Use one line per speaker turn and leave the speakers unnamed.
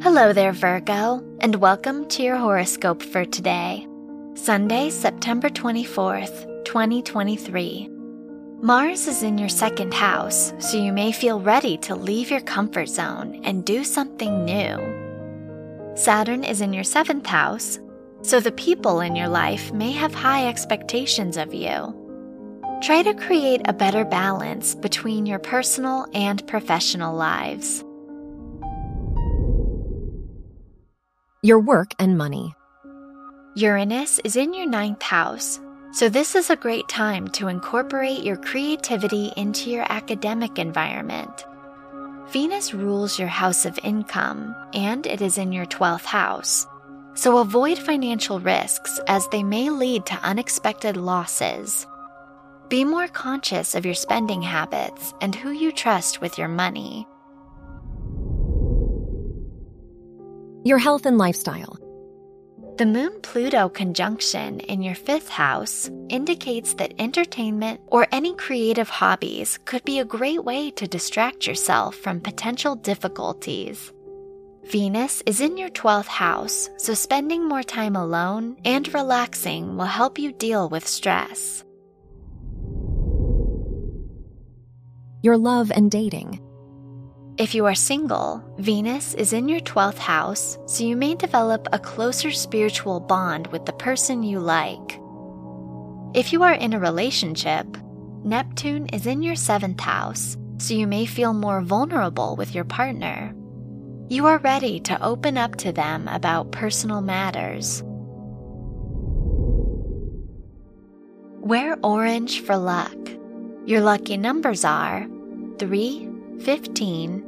Hello there, Virgo, and welcome to your horoscope for today, Sunday, September 24th, 2023. Mars is in your second house, so you may feel ready to leave your comfort zone and do something new. Saturn is in your seventh house, so the people in your life may have high expectations of you. Try to create a better balance between your personal and professional lives.
Your work and money.
Uranus is in your ninth house, so this is a great time to incorporate your creativity into your academic environment. Venus rules your house of income, and it is in your 12th house. So avoid financial risks as they may lead to unexpected losses. Be more conscious of your spending habits and who you trust with your money.
Your health and lifestyle.
The Moon Pluto conjunction in your fifth house indicates that entertainment or any creative hobbies could be a great way to distract yourself from potential difficulties. Venus is in your 12th house, so spending more time alone and relaxing will help you deal with stress.
Your love and dating.
If you are single, Venus is in your 12th house, so you may develop a closer spiritual bond with the person you like. If you are in a relationship, Neptune is in your 7th house, so you may feel more vulnerable with your partner. You are ready to open up to them about personal matters. Wear orange for luck. Your lucky numbers are 3, 15,